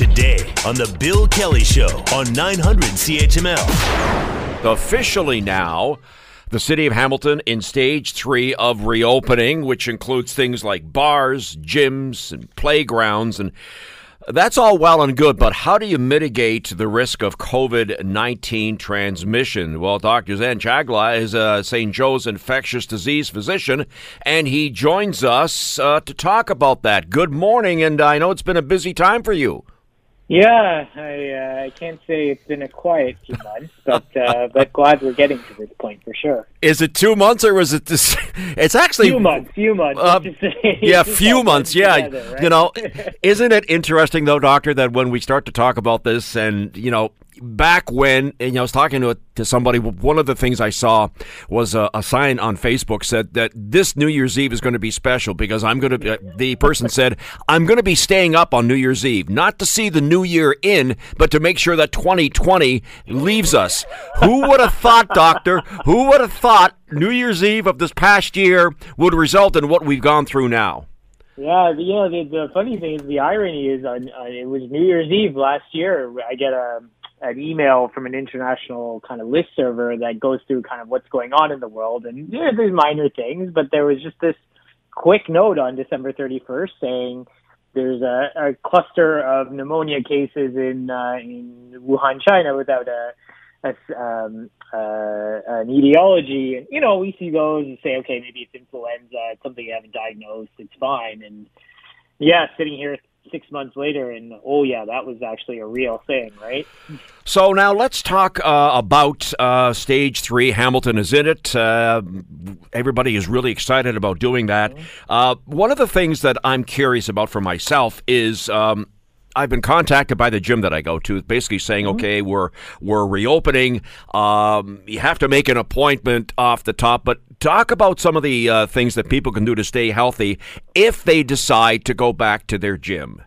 today on The Bill Kelly Show on 900 CHML. Officially now, the city of Hamilton in stage three of reopening, which includes things like bars, gyms, and playgrounds. And that's all well and good, but how do you mitigate the risk of COVID 19 transmission? Well, Dr. Zain Chagla is a St. Joe's infectious disease physician, and he joins us uh, to talk about that. Good morning, and I know it's been a busy time for you. Yeah, I, uh, I can't say it's been a quiet few months, but uh, but glad we're getting to this point for sure. Is it two months or was it this? It's actually few months, few months. Uh, yeah, few months. Yeah, together, right? you know, isn't it interesting though, doctor, that when we start to talk about this, and you know, back when you know, I was talking to to somebody. One of the things I saw was a, a, sign on Facebook said that this New Year's Eve is going to be special because I'm going to. Uh, the person said I'm going to be staying up on New Year's Eve, not to see the New Year in, but to make sure that 2020 leaves us. Who would have thought, Doctor? Who would have thought New Year's Eve of this past year would result in what we've gone through now? Yeah, you know the, the funny thing is the irony is uh, it was New Year's Eve last year. I get a an email from an international kind of list server that goes through kind of what's going on in the world. And yeah, there's minor things, but there was just this quick note on December 31st saying there's a, a cluster of pneumonia cases in uh, in Wuhan, China, without a, a um, uh, an etiology. And you know, we see those and say, okay, maybe it's influenza, it's something you haven't diagnosed, it's fine. And yeah, sitting here six months later, and oh yeah, that was actually a real thing, right? So now let's talk uh, about uh, stage three. Hamilton is in it. Uh, everybody is really excited about doing that. Mm-hmm. Uh, one of the things that I'm curious about for myself is. Um, I've been contacted by the gym that I go to, basically saying, mm-hmm. "Okay, we're we're reopening. Um, you have to make an appointment off the top." But talk about some of the uh, things that people can do to stay healthy if they decide to go back to their gym.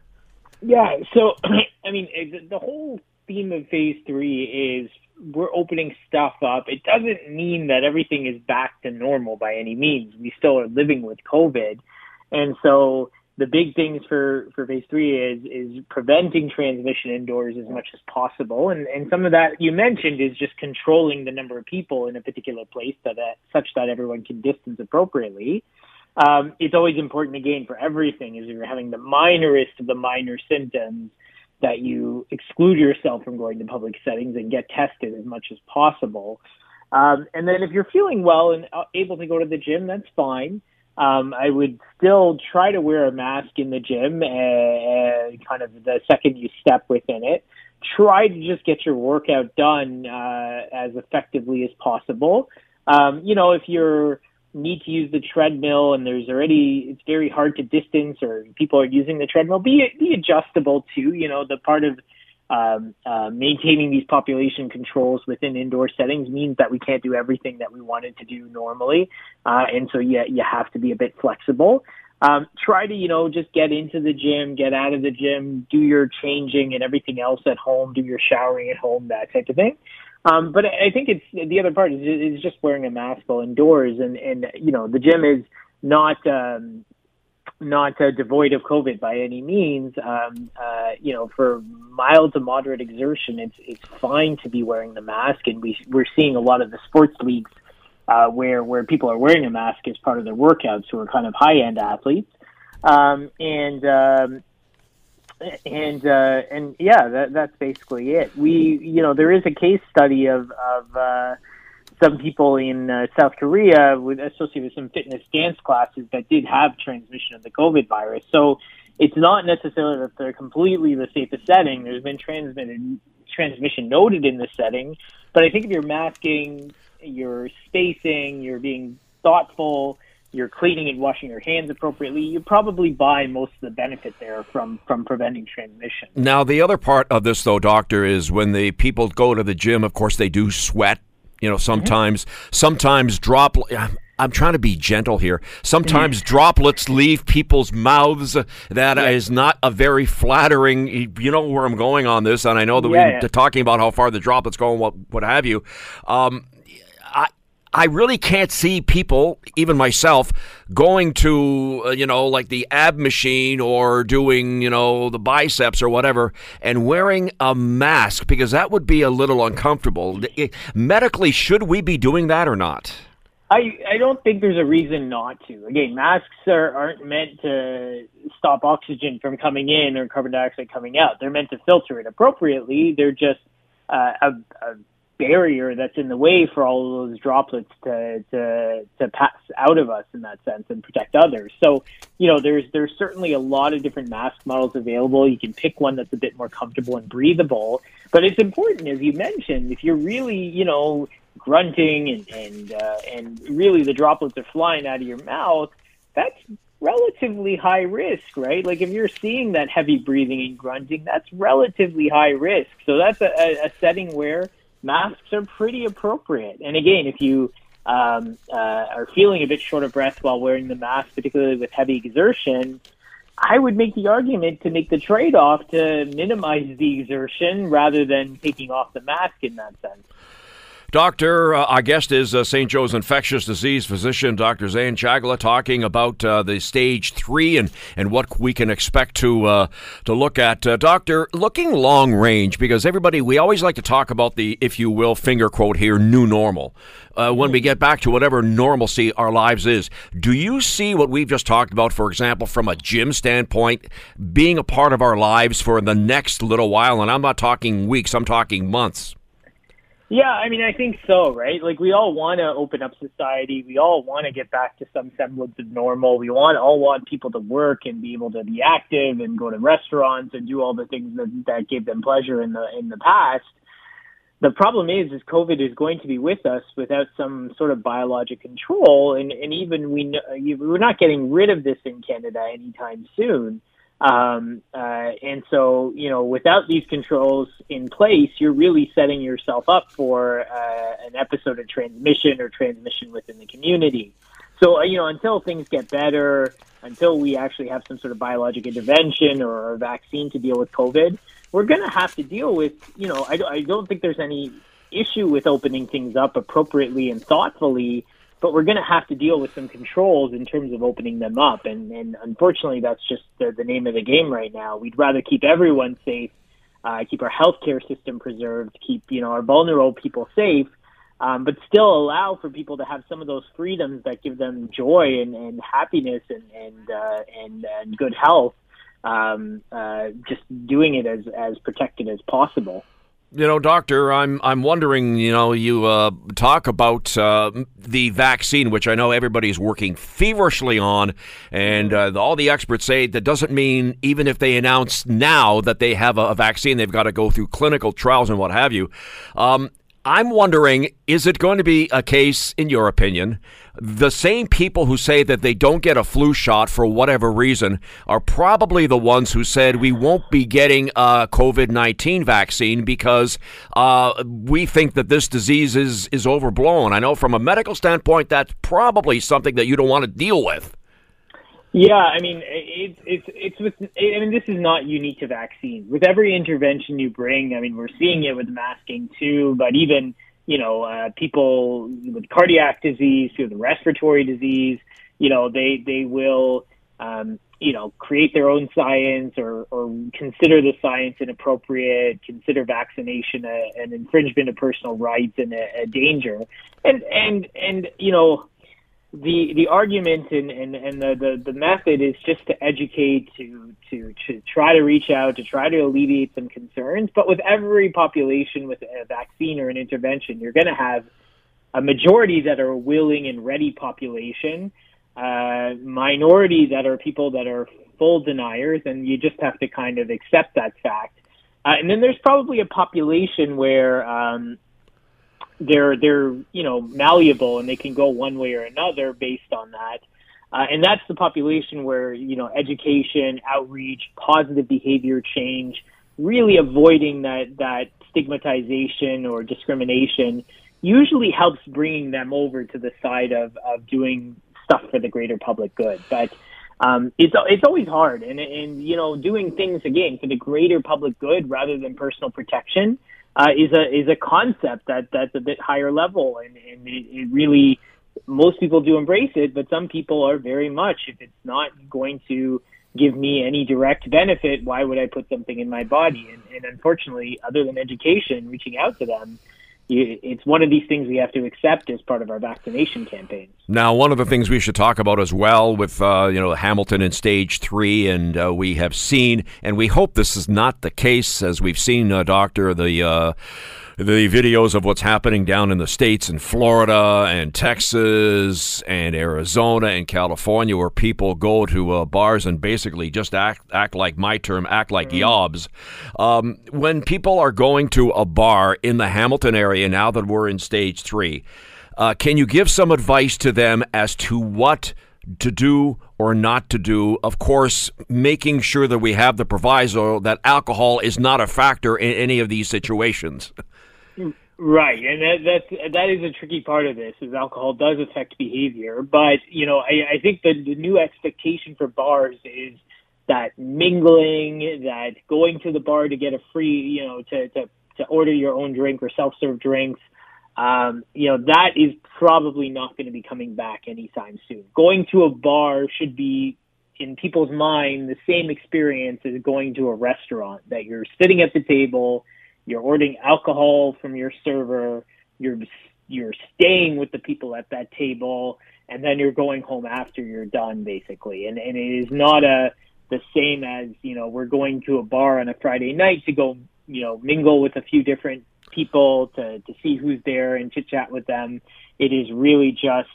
Yeah. So, I mean, the whole theme of Phase Three is we're opening stuff up. It doesn't mean that everything is back to normal by any means. We still are living with COVID, and so the big things for, for phase three is is preventing transmission indoors as much as possible, and and some of that you mentioned is just controlling the number of people in a particular place so that such that everyone can distance appropriately. Um, it's always important again for everything is if you're having the minorest of the minor symptoms that you exclude yourself from going to public settings and get tested as much as possible. Um, and then if you're feeling well and uh, able to go to the gym, that's fine um, I would still try to wear a mask in the gym and, and kind of the second you step within it. Try to just get your workout done uh, as effectively as possible. Um, you know, if you're need to use the treadmill and there's already it's very hard to distance or people are using the treadmill, be be adjustable too. You know, the part of um, uh, maintaining these population controls within indoor settings means that we can't do everything that we wanted to do normally, uh, and so yeah, you have to be a bit flexible. Um, try to you know just get into the gym, get out of the gym, do your changing and everything else at home, do your showering at home, that type of thing. Um, but I think it's the other part is, is just wearing a mask while indoors, and and you know the gym is not um, not uh, devoid of COVID by any means. Um, uh, you know, for mild to moderate exertion, it's it's fine to be wearing the mask, and we we're seeing a lot of the sports leagues uh, where where people are wearing a mask as part of their workouts, who are kind of high end athletes, um, and um, and uh, and yeah, that, that's basically it. We you know there is a case study of of uh, some people in uh, South Korea with associated with some fitness dance classes that did have transmission of the COVID virus. So it's not necessarily that they're completely the safest setting. There's been transmitted transmission noted in this setting, but I think if you're masking, you're spacing, you're being thoughtful, you're cleaning and washing your hands appropriately, you probably buy most of the benefit there from from preventing transmission. Now, the other part of this, though, doctor, is when the people go to the gym. Of course, they do sweat you know, sometimes mm-hmm. sometimes drop. I'm trying to be gentle here. Sometimes mm-hmm. droplets leave people's mouths. That yeah. is not a very flattering. You know where I'm going on this, and I know that yeah, we're yeah. talking about how far the droplets go and what what have you. Um, I really can't see people, even myself, going to, uh, you know, like the ab machine or doing, you know, the biceps or whatever and wearing a mask because that would be a little uncomfortable. Medically, should we be doing that or not? I, I don't think there's a reason not to. Again, masks are, aren't meant to stop oxygen from coming in or carbon dioxide coming out. They're meant to filter it appropriately. They're just uh, a, a barrier that's in the way for all of those droplets to, to to pass out of us in that sense and protect others. So, you know, there's there's certainly a lot of different mask models available. You can pick one that's a bit more comfortable and breathable. But it's important, as you mentioned, if you're really, you know, grunting and and uh, and really the droplets are flying out of your mouth, that's relatively high risk, right? Like if you're seeing that heavy breathing and grunting, that's relatively high risk. So that's a, a setting where masks are pretty appropriate. And again, if you um, uh, are feeling a bit short of breath while wearing the mask, particularly with heavy exertion, I would make the argument to make the trade off to minimize the exertion rather than taking off the mask in that sense. Doctor, uh, our guest is uh, St. Joe's infectious disease physician, Dr. Zain Chagla, talking about uh, the stage three and, and what we can expect to uh, to look at. Uh, doctor, looking long range, because everybody, we always like to talk about the, if you will, finger quote here, new normal. Uh, when we get back to whatever normalcy our lives is, do you see what we've just talked about, for example, from a gym standpoint, being a part of our lives for the next little while? And I'm not talking weeks, I'm talking months. Yeah, I mean, I think so, right? Like, we all want to open up society. We all want to get back to some semblance of normal. We want all want people to work and be able to be active and go to restaurants and do all the things that that gave them pleasure in the in the past. The problem is, is COVID is going to be with us without some sort of biologic control, and and even we we're not getting rid of this in Canada anytime soon. Um, uh, and so, you know, without these controls in place, you're really setting yourself up for uh, an episode of transmission or transmission within the community. So, uh, you know, until things get better, until we actually have some sort of biologic intervention or a vaccine to deal with COVID, we're going to have to deal with, you know, I, I don't think there's any issue with opening things up appropriately and thoughtfully but we're going to have to deal with some controls in terms of opening them up. And, and unfortunately, that's just the, the name of the game right now. We'd rather keep everyone safe, uh, keep our healthcare system preserved, keep you know our vulnerable people safe, um, but still allow for people to have some of those freedoms that give them joy and, and happiness and and, uh, and and good health. Um, uh, just doing it as as protected as possible you know, doctor, I'm I'm wondering. You know, you uh, talk about uh, the vaccine, which I know everybody's working feverishly on, and uh, all the experts say that doesn't mean even if they announce now that they have a, a vaccine, they've got to go through clinical trials and what have you. Um, I'm wondering, is it going to be a case, in your opinion, the same people who say that they don't get a flu shot for whatever reason are probably the ones who said we won't be getting a COVID 19 vaccine because uh, we think that this disease is, is overblown. I know from a medical standpoint, that's probably something that you don't want to deal with. Yeah, I mean, it's it's it's with. I mean, this is not unique to vaccines. With every intervention you bring, I mean, we're seeing it with masking too. But even you know, uh, people with cardiac disease, through the respiratory disease, you know, they they will, um, you know, create their own science or or consider the science inappropriate, consider vaccination a, an infringement of personal rights and a, a danger, and and and you know the the argument and, and, and the, the, the method is just to educate, to, to to try to reach out, to try to alleviate some concerns. But with every population with a vaccine or an intervention, you're going to have a majority that are willing and ready population, uh, minority that are people that are full deniers, and you just have to kind of accept that fact. Uh, and then there's probably a population where um, they're they're you know malleable and they can go one way or another based on that. Uh, and that's the population where you know education, outreach, positive behavior change, really avoiding that that stigmatization or discrimination usually helps bringing them over to the side of of doing stuff for the greater public good. But um, it's it's always hard, and and you know doing things again for the greater public good rather than personal protection uh, is a is a concept that that's a bit higher level, and, and it, it really most people do embrace it, but some people are very much if it's not going to give me any direct benefit, why would I put something in my body? And, and unfortunately, other than education, reaching out to them, it's one of these things we have to accept as part of our vaccination campaigns. Now, one of the things we should talk about as well with uh, you know Hamilton in stage three, and uh, we have seen, and we hope this is not the case, as we've seen, uh, Doctor, the uh, the videos of what's happening down in the states in Florida and Texas and Arizona and California, where people go to uh, bars and basically just act act like my term, act like mm-hmm. yobs. Um, when people are going to a bar in the Hamilton area, now that we're in stage three, uh, can you give some advice to them as to what? to do or not to do. Of course, making sure that we have the proviso that alcohol is not a factor in any of these situations. Right, and that, that's that is a tricky part of this. Is alcohol does affect behavior, but you know, I, I think the, the new expectation for bars is that mingling, that going to the bar to get a free, you know, to to, to order your own drink or self-serve drinks, um, you know, that is probably not going to be coming back anytime soon. Going to a bar should be in people's mind the same experience as going to a restaurant that you're sitting at the table you're ordering alcohol from your server, you're you're staying with the people at that table, and then you're going home after you're done, basically. And and it is not a the same as you know we're going to a bar on a Friday night to go you know mingle with a few different people to to see who's there and chit chat with them. It is really just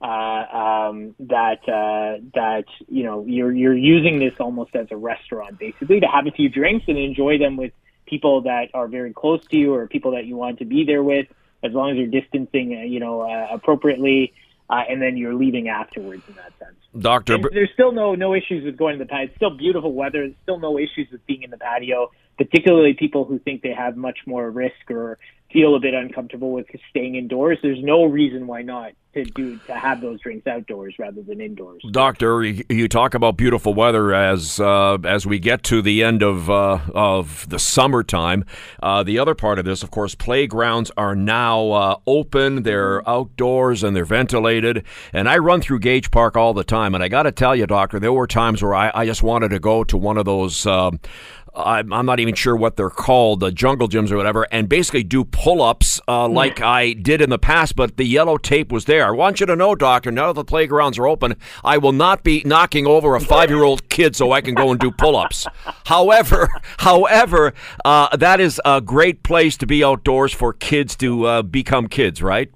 uh, um, that uh, that you know you're you're using this almost as a restaurant basically to have a few drinks and enjoy them with people that are very close to you or people that you want to be there with, as long as you're distancing, uh, you know, uh, appropriately, uh, and then you're leaving afterwards in that sense. Doctor, and there's still no no issues with going to the patio. It's still beautiful weather. There's still no issues with being in the patio, particularly people who think they have much more risk or feel a bit uncomfortable with staying indoors. There's no reason why not to do to have those drinks outdoors rather than indoors. Doctor, you talk about beautiful weather as uh, as we get to the end of uh, of the summertime. Uh, the other part of this, of course, playgrounds are now uh, open. They're outdoors and they're ventilated. And I run through Gage Park all the time, and I got to tell you, Doctor, there were times where I, I just wanted to go to one of those um, I'm, not even sure what they're called, the jungle gyms or whatever, and basically do pull ups uh, like I did in the past, but the yellow tape was there. I want you to know, doctor, now that the playgrounds are open, I will not be knocking over a five year old kid so I can go and do pull ups. however, however, uh, that is a great place to be outdoors for kids to uh, become kids, right?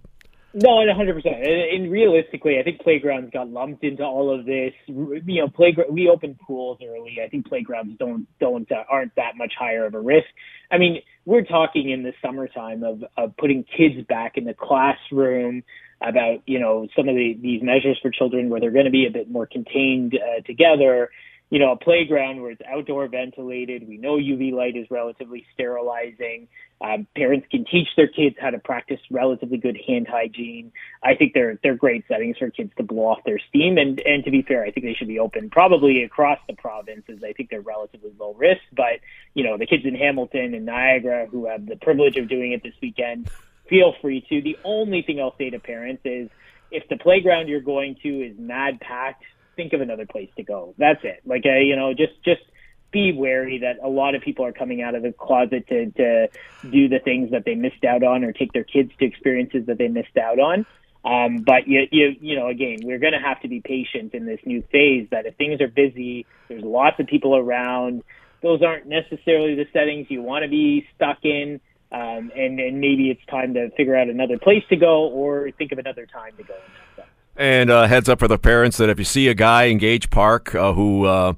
No, and 100%. And, realistically, I think playgrounds got lumped into all of this. You know, playground. We opened pools early. I think playgrounds don't don't uh, aren't that much higher of a risk. I mean, we're talking in the summertime of of putting kids back in the classroom about you know some of the, these measures for children where they're going to be a bit more contained uh, together you know, a playground where it's outdoor ventilated. We know UV light is relatively sterilizing. Um, parents can teach their kids how to practice relatively good hand hygiene. I think they're they're great settings for kids to blow off their steam. And and to be fair, I think they should be open probably across the provinces. I think they're relatively low risk. But you know, the kids in Hamilton and Niagara who have the privilege of doing it this weekend, feel free to. The only thing I'll say to parents is if the playground you're going to is mad packed think of another place to go. That's it. Like, uh, you know, just just be wary that a lot of people are coming out of the closet to to do the things that they missed out on or take their kids to experiences that they missed out on. Um, but you, you, you know, again, we're going to have to be patient in this new phase. That if things are busy, there's lots of people around. Those aren't necessarily the settings you want to be stuck in. Um, and, and maybe it's time to figure out another place to go or think of another time to go. And uh, heads up for the parents that if you see a guy in Gage Park uh, who uh,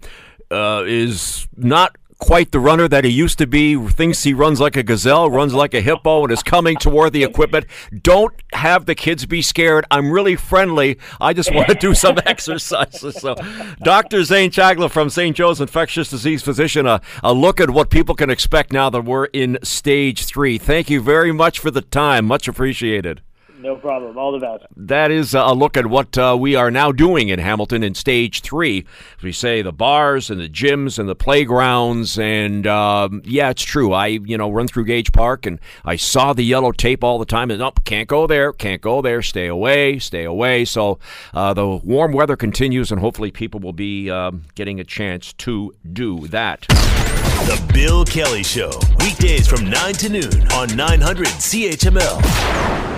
uh, is not quite the runner that he used to be, thinks he runs like a gazelle, runs like a hippo, and is coming toward the equipment, don't have the kids be scared. I'm really friendly. I just want to do some exercises. So, Dr. Zain Chagla from St. Joe's Infectious Disease Physician, a, a look at what people can expect now that we're in stage three. Thank you very much for the time. Much appreciated. No problem. All the best. That is a look at what uh, we are now doing in Hamilton in stage three. We say, the bars and the gyms and the playgrounds. And um, yeah, it's true. I, you know, run through Gage Park and I saw the yellow tape all the time. And nope, can't go there, can't go there, stay away, stay away. So uh, the warm weather continues, and hopefully people will be um, getting a chance to do that. The Bill Kelly Show, weekdays from 9 to noon on 900 CHML.